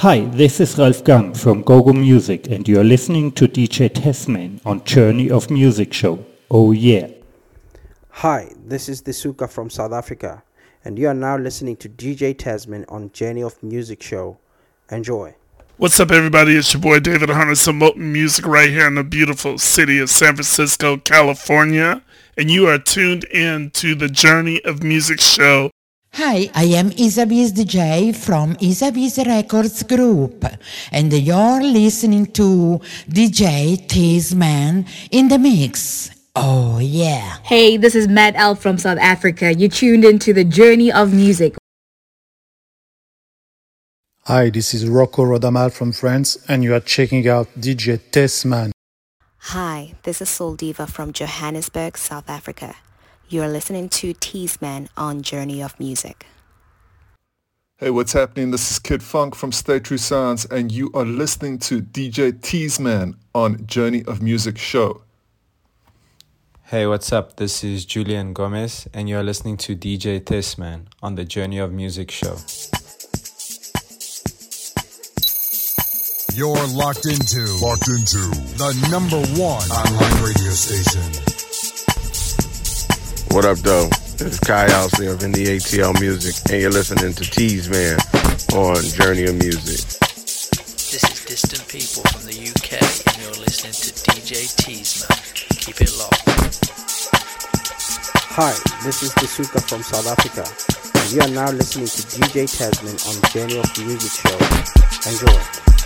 Hi, this is Ralf Gum from GoGo Music and you're listening to DJ Thes-Man on Journey of Muziq Show. Oh yeah. Hi, this is Disuka from South Africa and you are now listening to DJ Thes-Man on Journey of Muziq Show. Enjoy. What's up, everybody? It's your boy David Hunter, promoting music right here in the beautiful city of San Francisco, California. And you are tuned in to the Journey of Muziq show. Hi, I am Isabiz DJ from Isabiz Records Group, and you're listening to DJ Thes-Man in the mix. Oh, yeah. Hey, this is Matt L from South Africa. You tuned into the Journey of Muziq. Hi, this is Rocco Rodamaal from France, and you are checking out DJ Thes-Man. Hi, this is Soul Diva from Johannesburg, South Africa. You are listening to Thes-Man on Journey of Muziq. Hey, what's happening? This is Kid Fonque from Stay True Sounds, and you are listening to DJ Thes-Man on Journey of Muziq show. Hey, what's up? This is Julian Gomez, and you are listening to DJ Thes-Man on the Journey of Muziq show. You're locked into locked into the number one online radio station. What up, though? This is Kai Alcé of NDATL Music, and you're listening to Thes-Man on Journey of Muziq. This is Distant People from the UK, and you're listening to DJ Thes-Man. Keep it locked. Hi, this is Disuka from South Africa, and you are now listening to DJ Thes-Man on Journey of Muziq Show. Enjoy.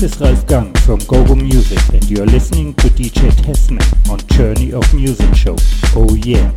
This is Ralf Gum from GoGo Music and you're listening to DJ Thes-Man on Journey of Muziq Show. Oh yeah.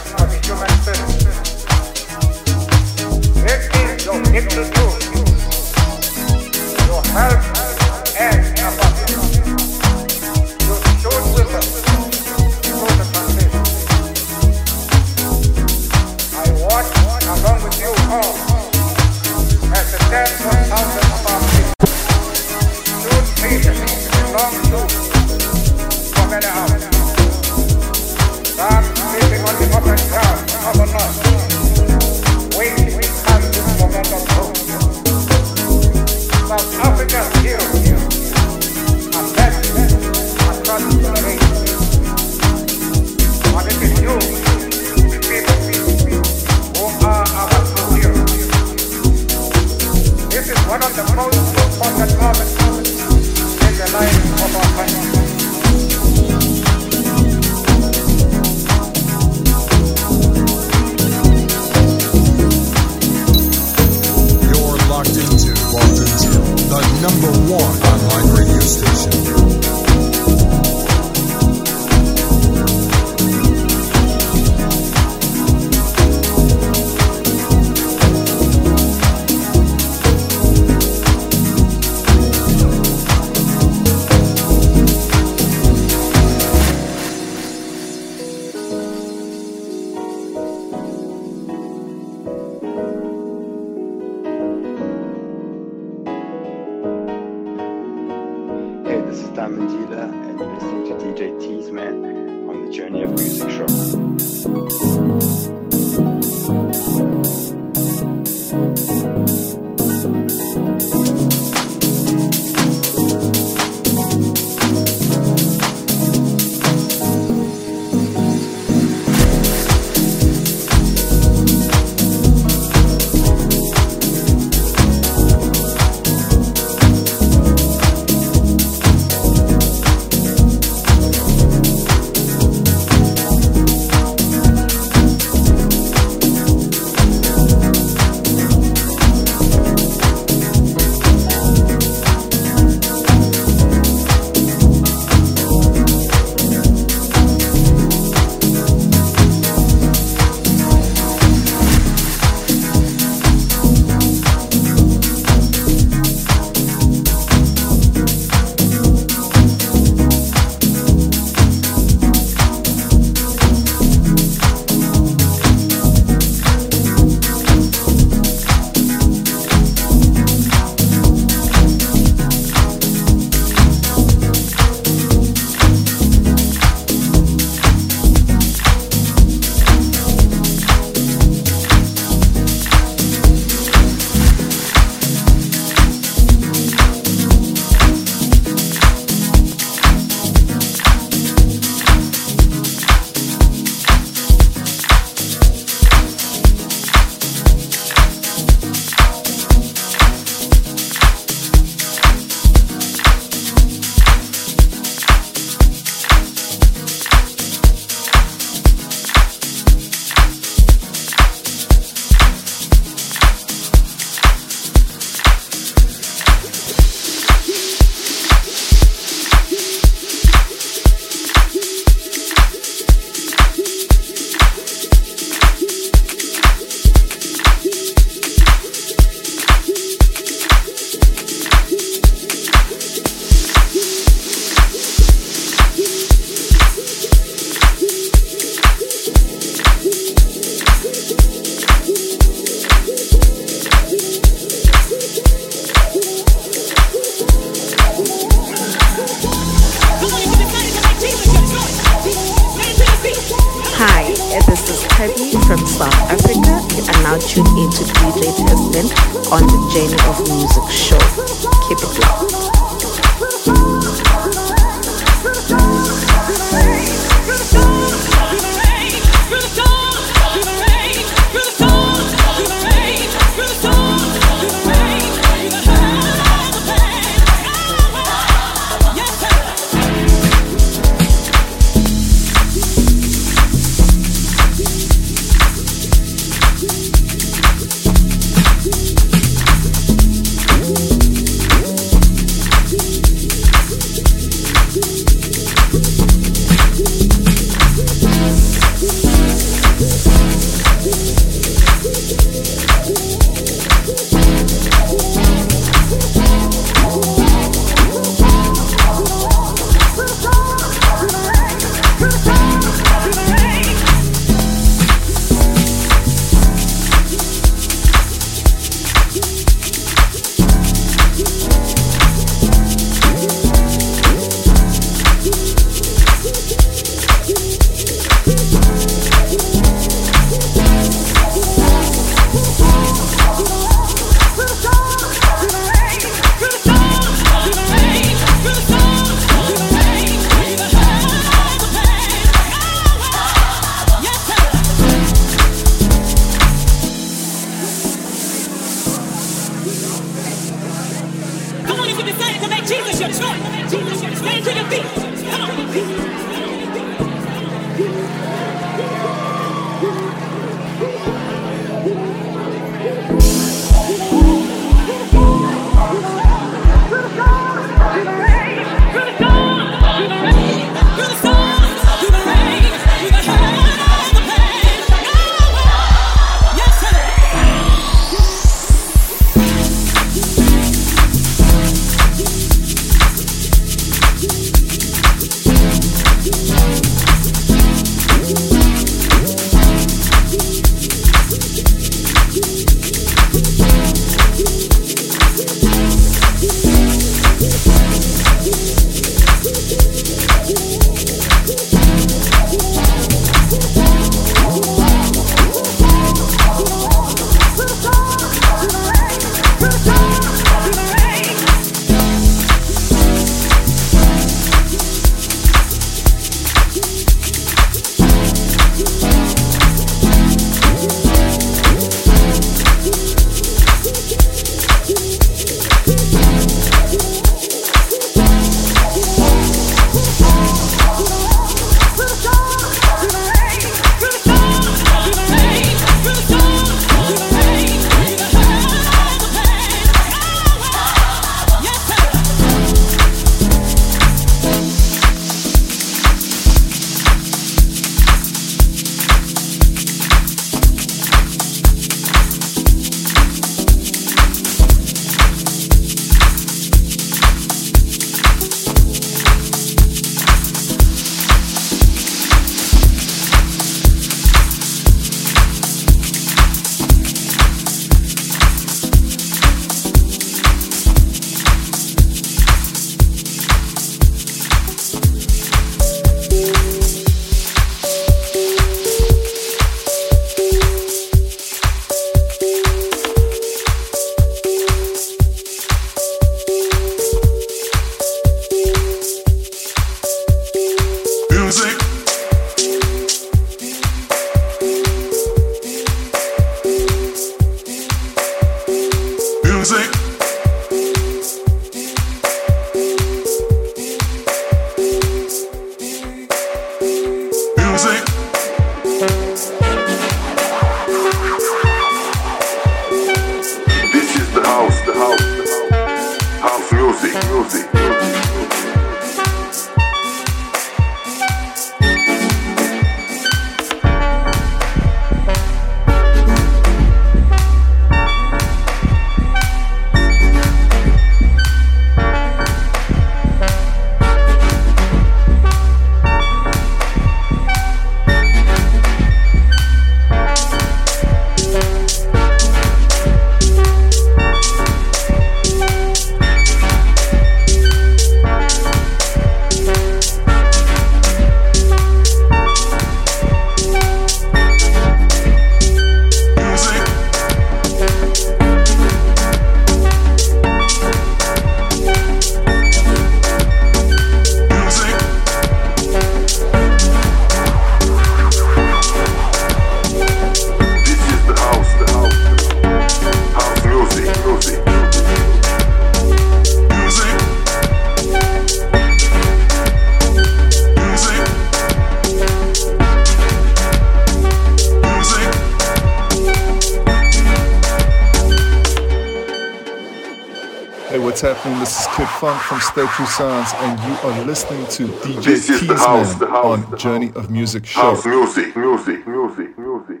Fonque from Stay True Sounds, and you are listening to DJ Thes-Man on Journey of Muziq Show. House music, music, music, music.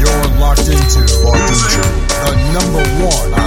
You're locked into, locked into the number one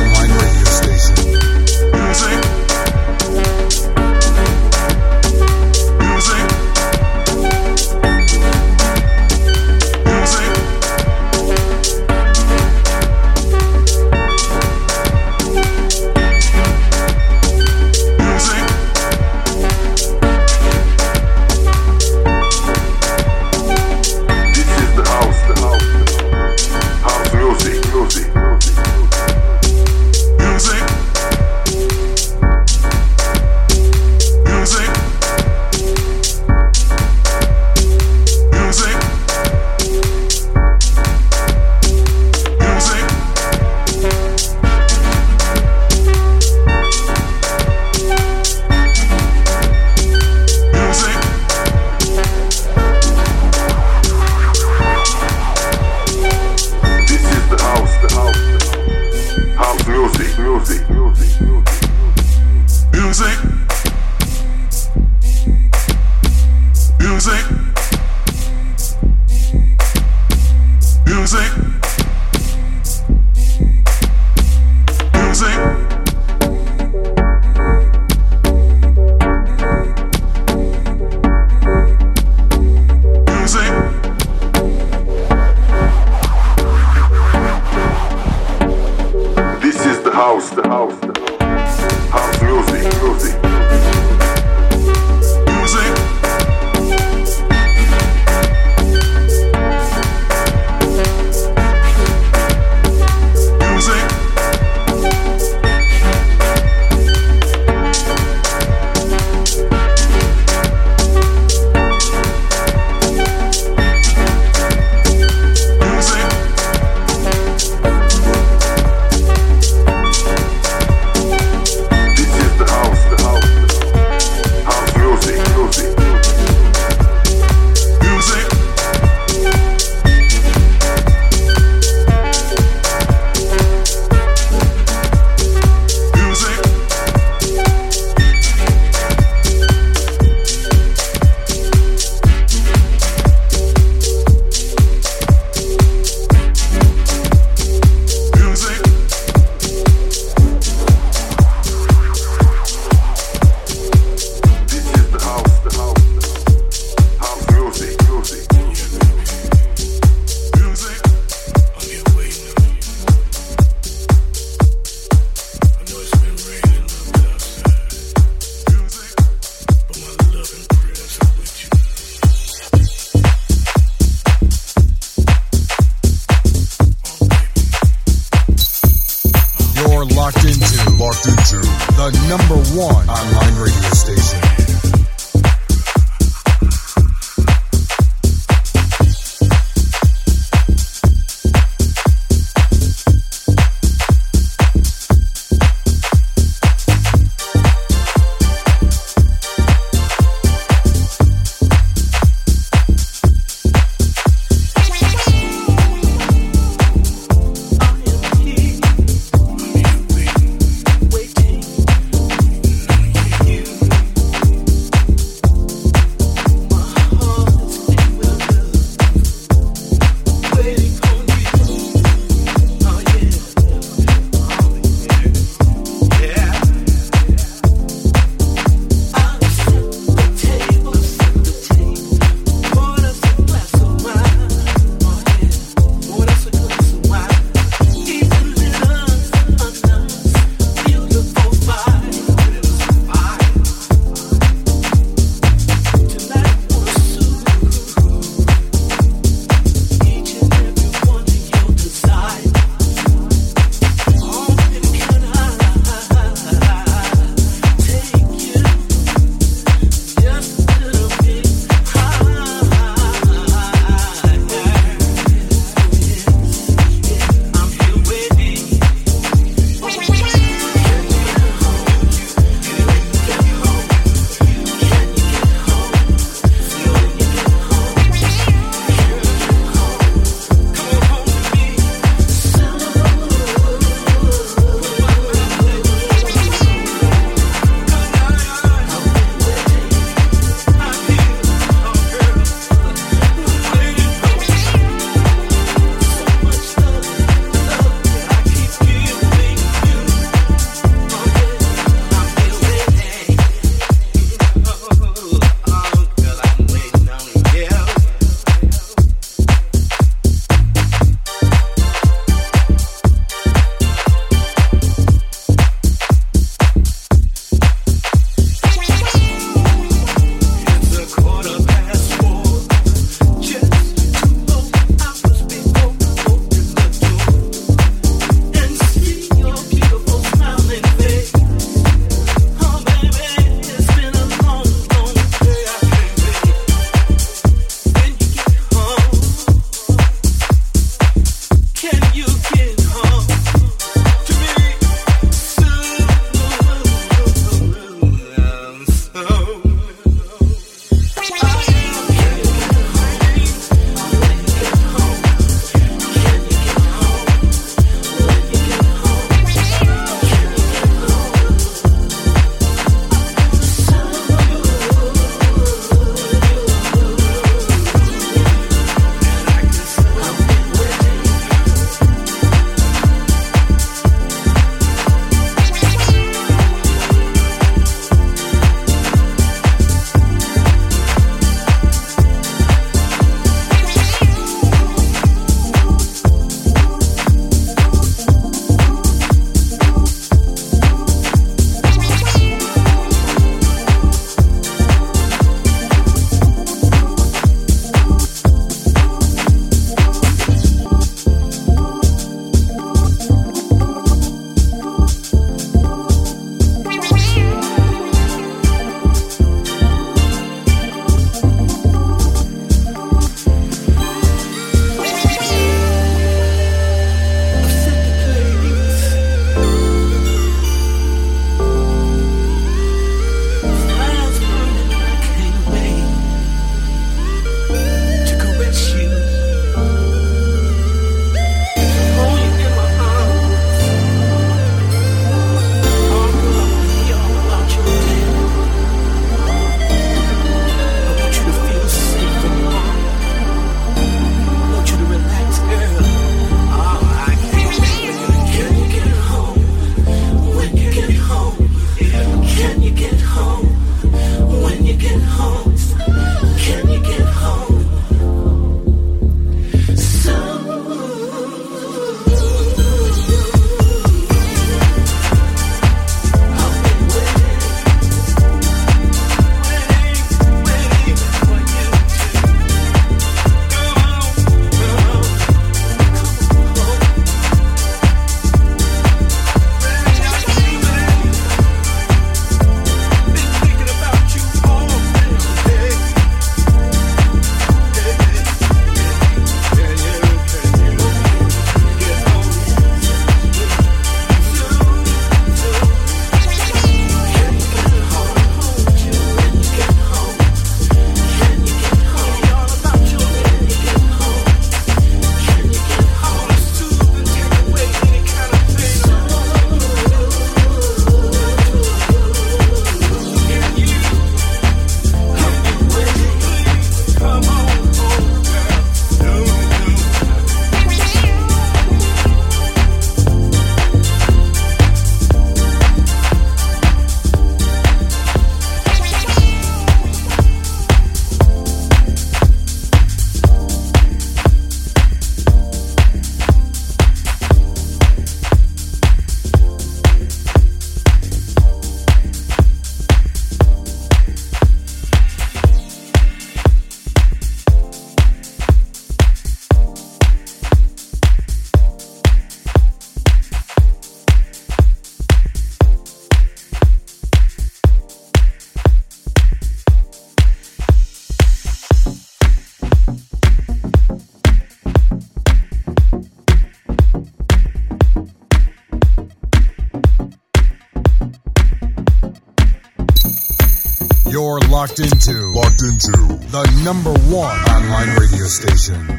locked into, locked into the number one online radio station.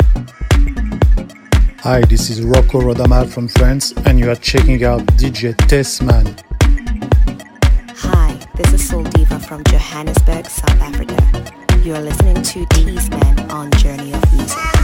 Hi, this is Rocco Rodamaal from France, and you are checking out DJ Thes-Man. Hi, this is Soul Diva from Johannesburg, South Africa. You are listening to Thes-Man on Journey of Muziq.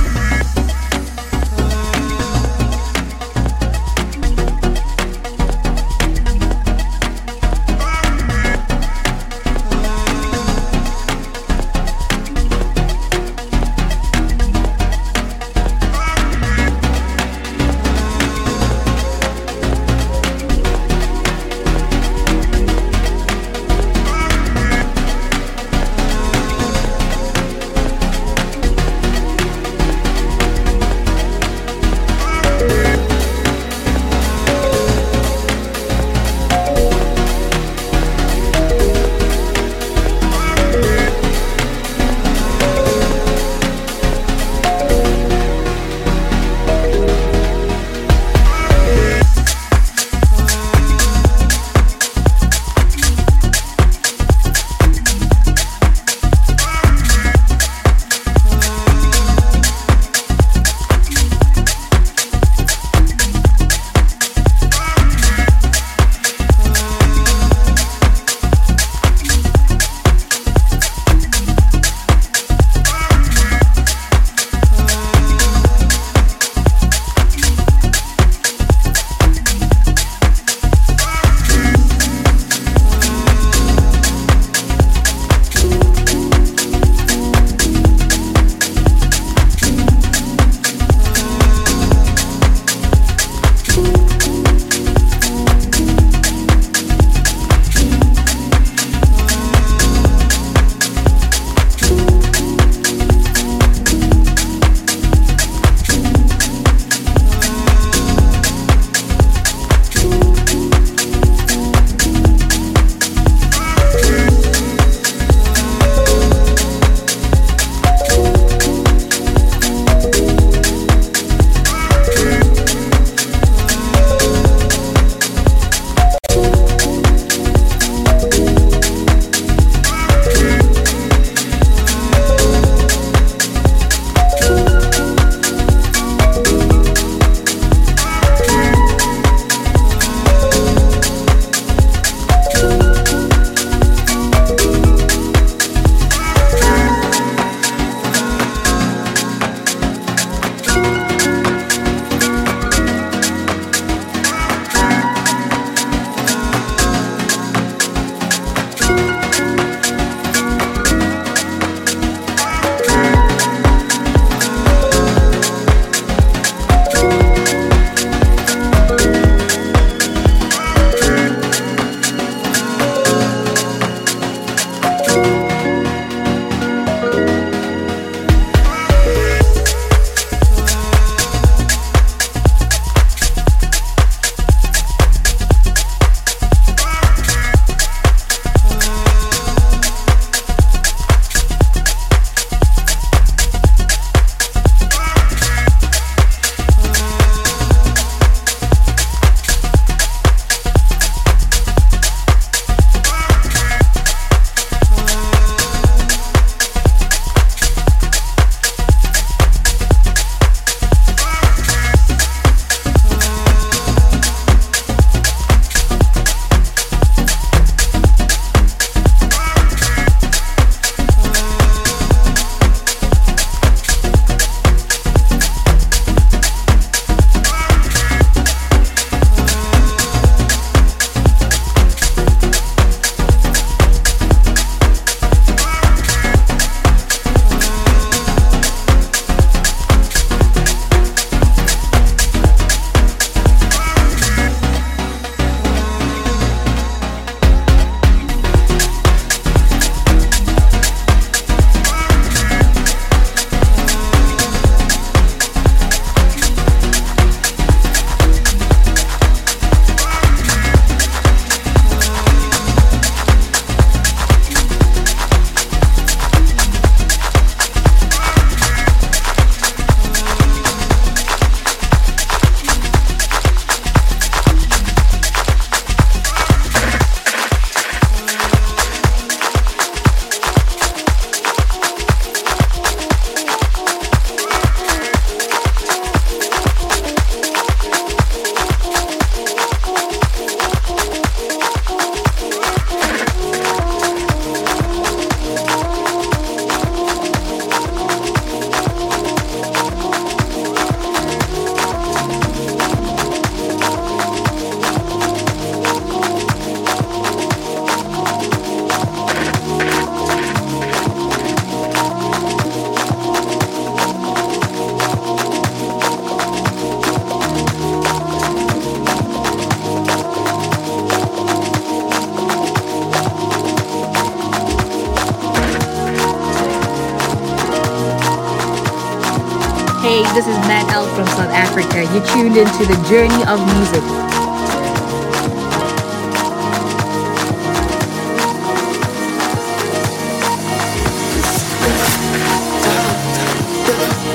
Into the Journey of Muziq.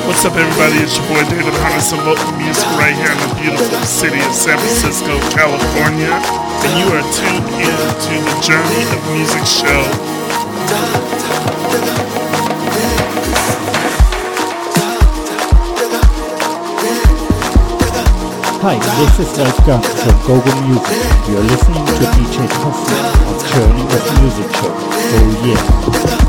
What's up, everybody? It's your boy David Hunter, Moten Music right here in the beautiful city of San Francisco, California. And you are tuned in to the Journey of Muziq show. Hi, this is Gunn from Gogo Music. You're listening to DJ Thes-Man on Journey of Muziq Show. Oh yeah.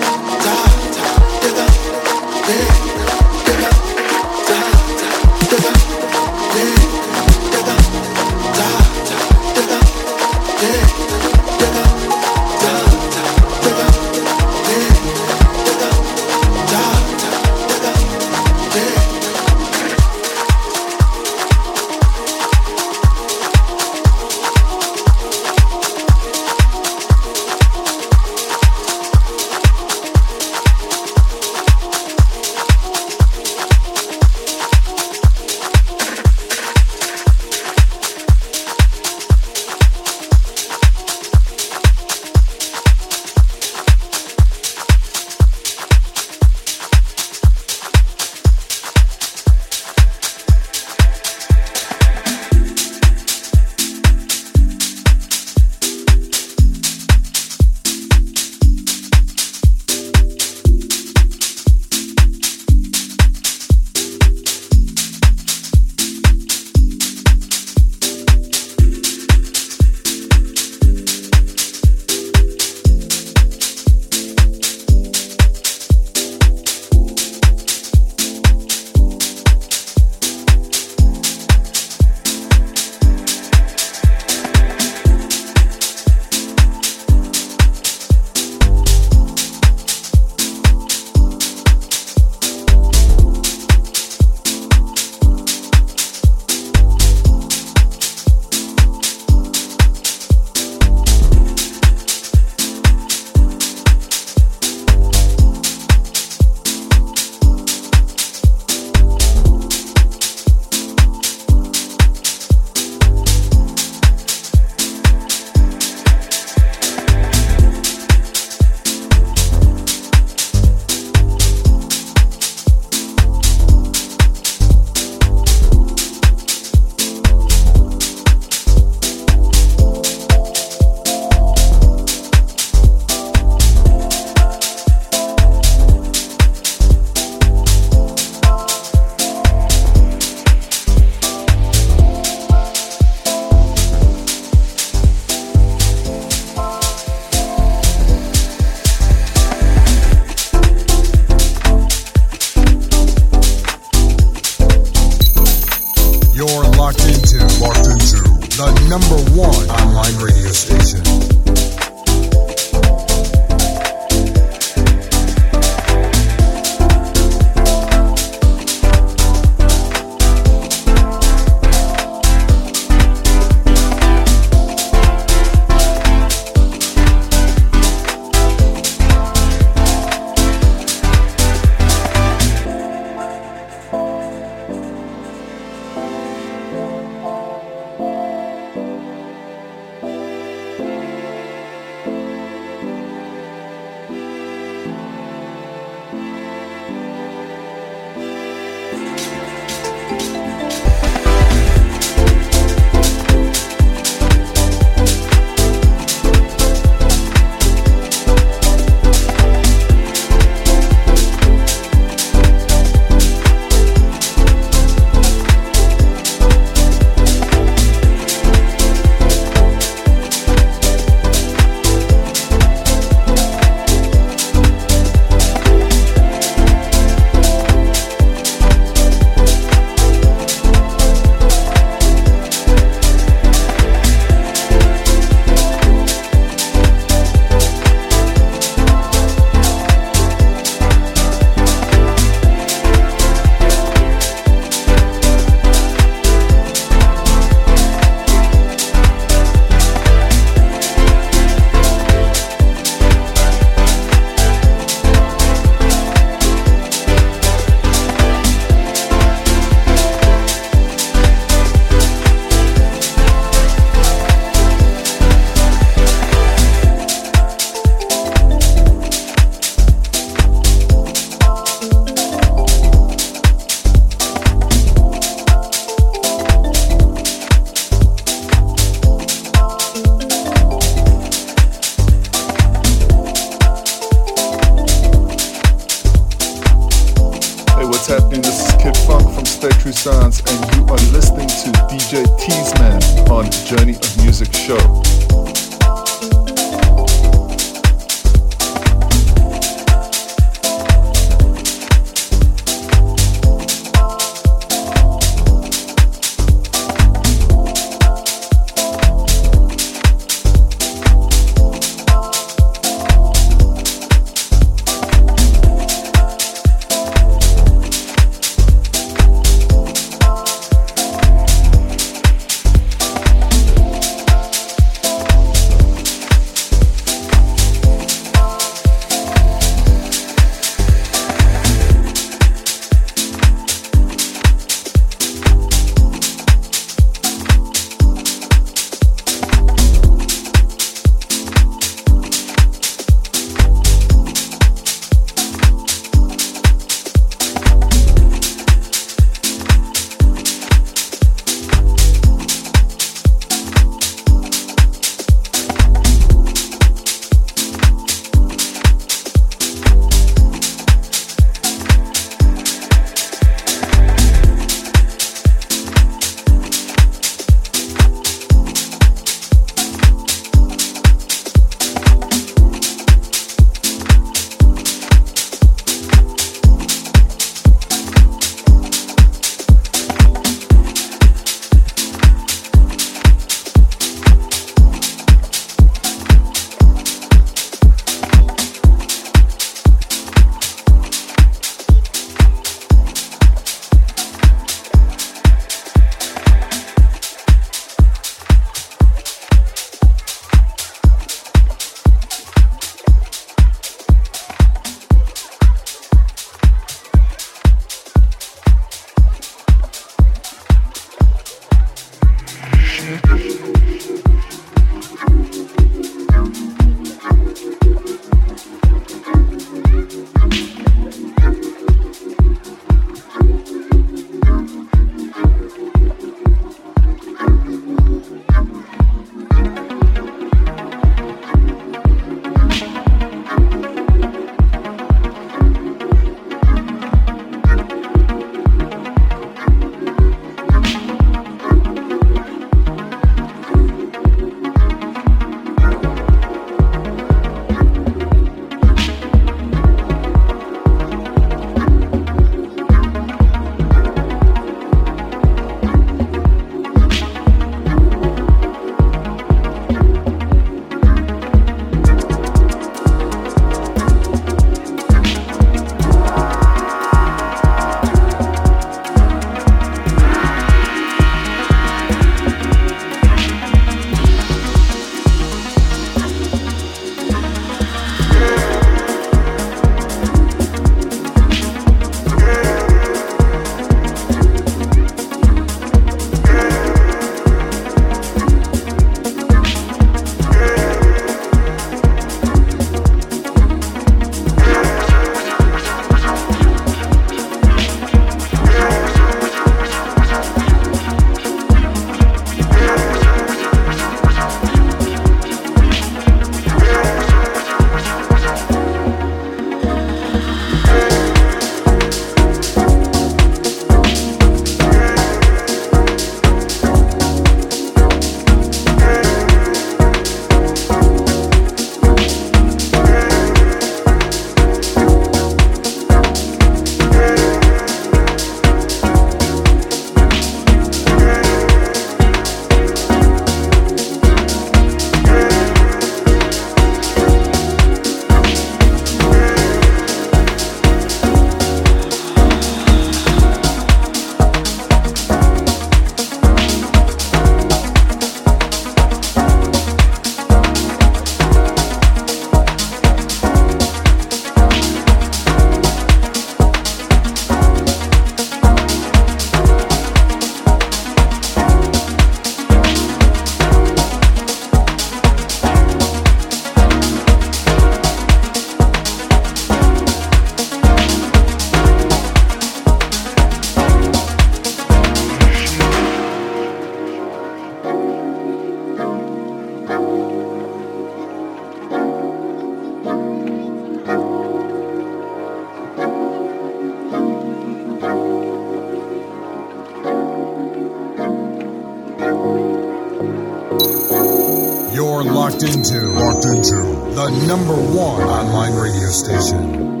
Into, locked into the number one online radio station.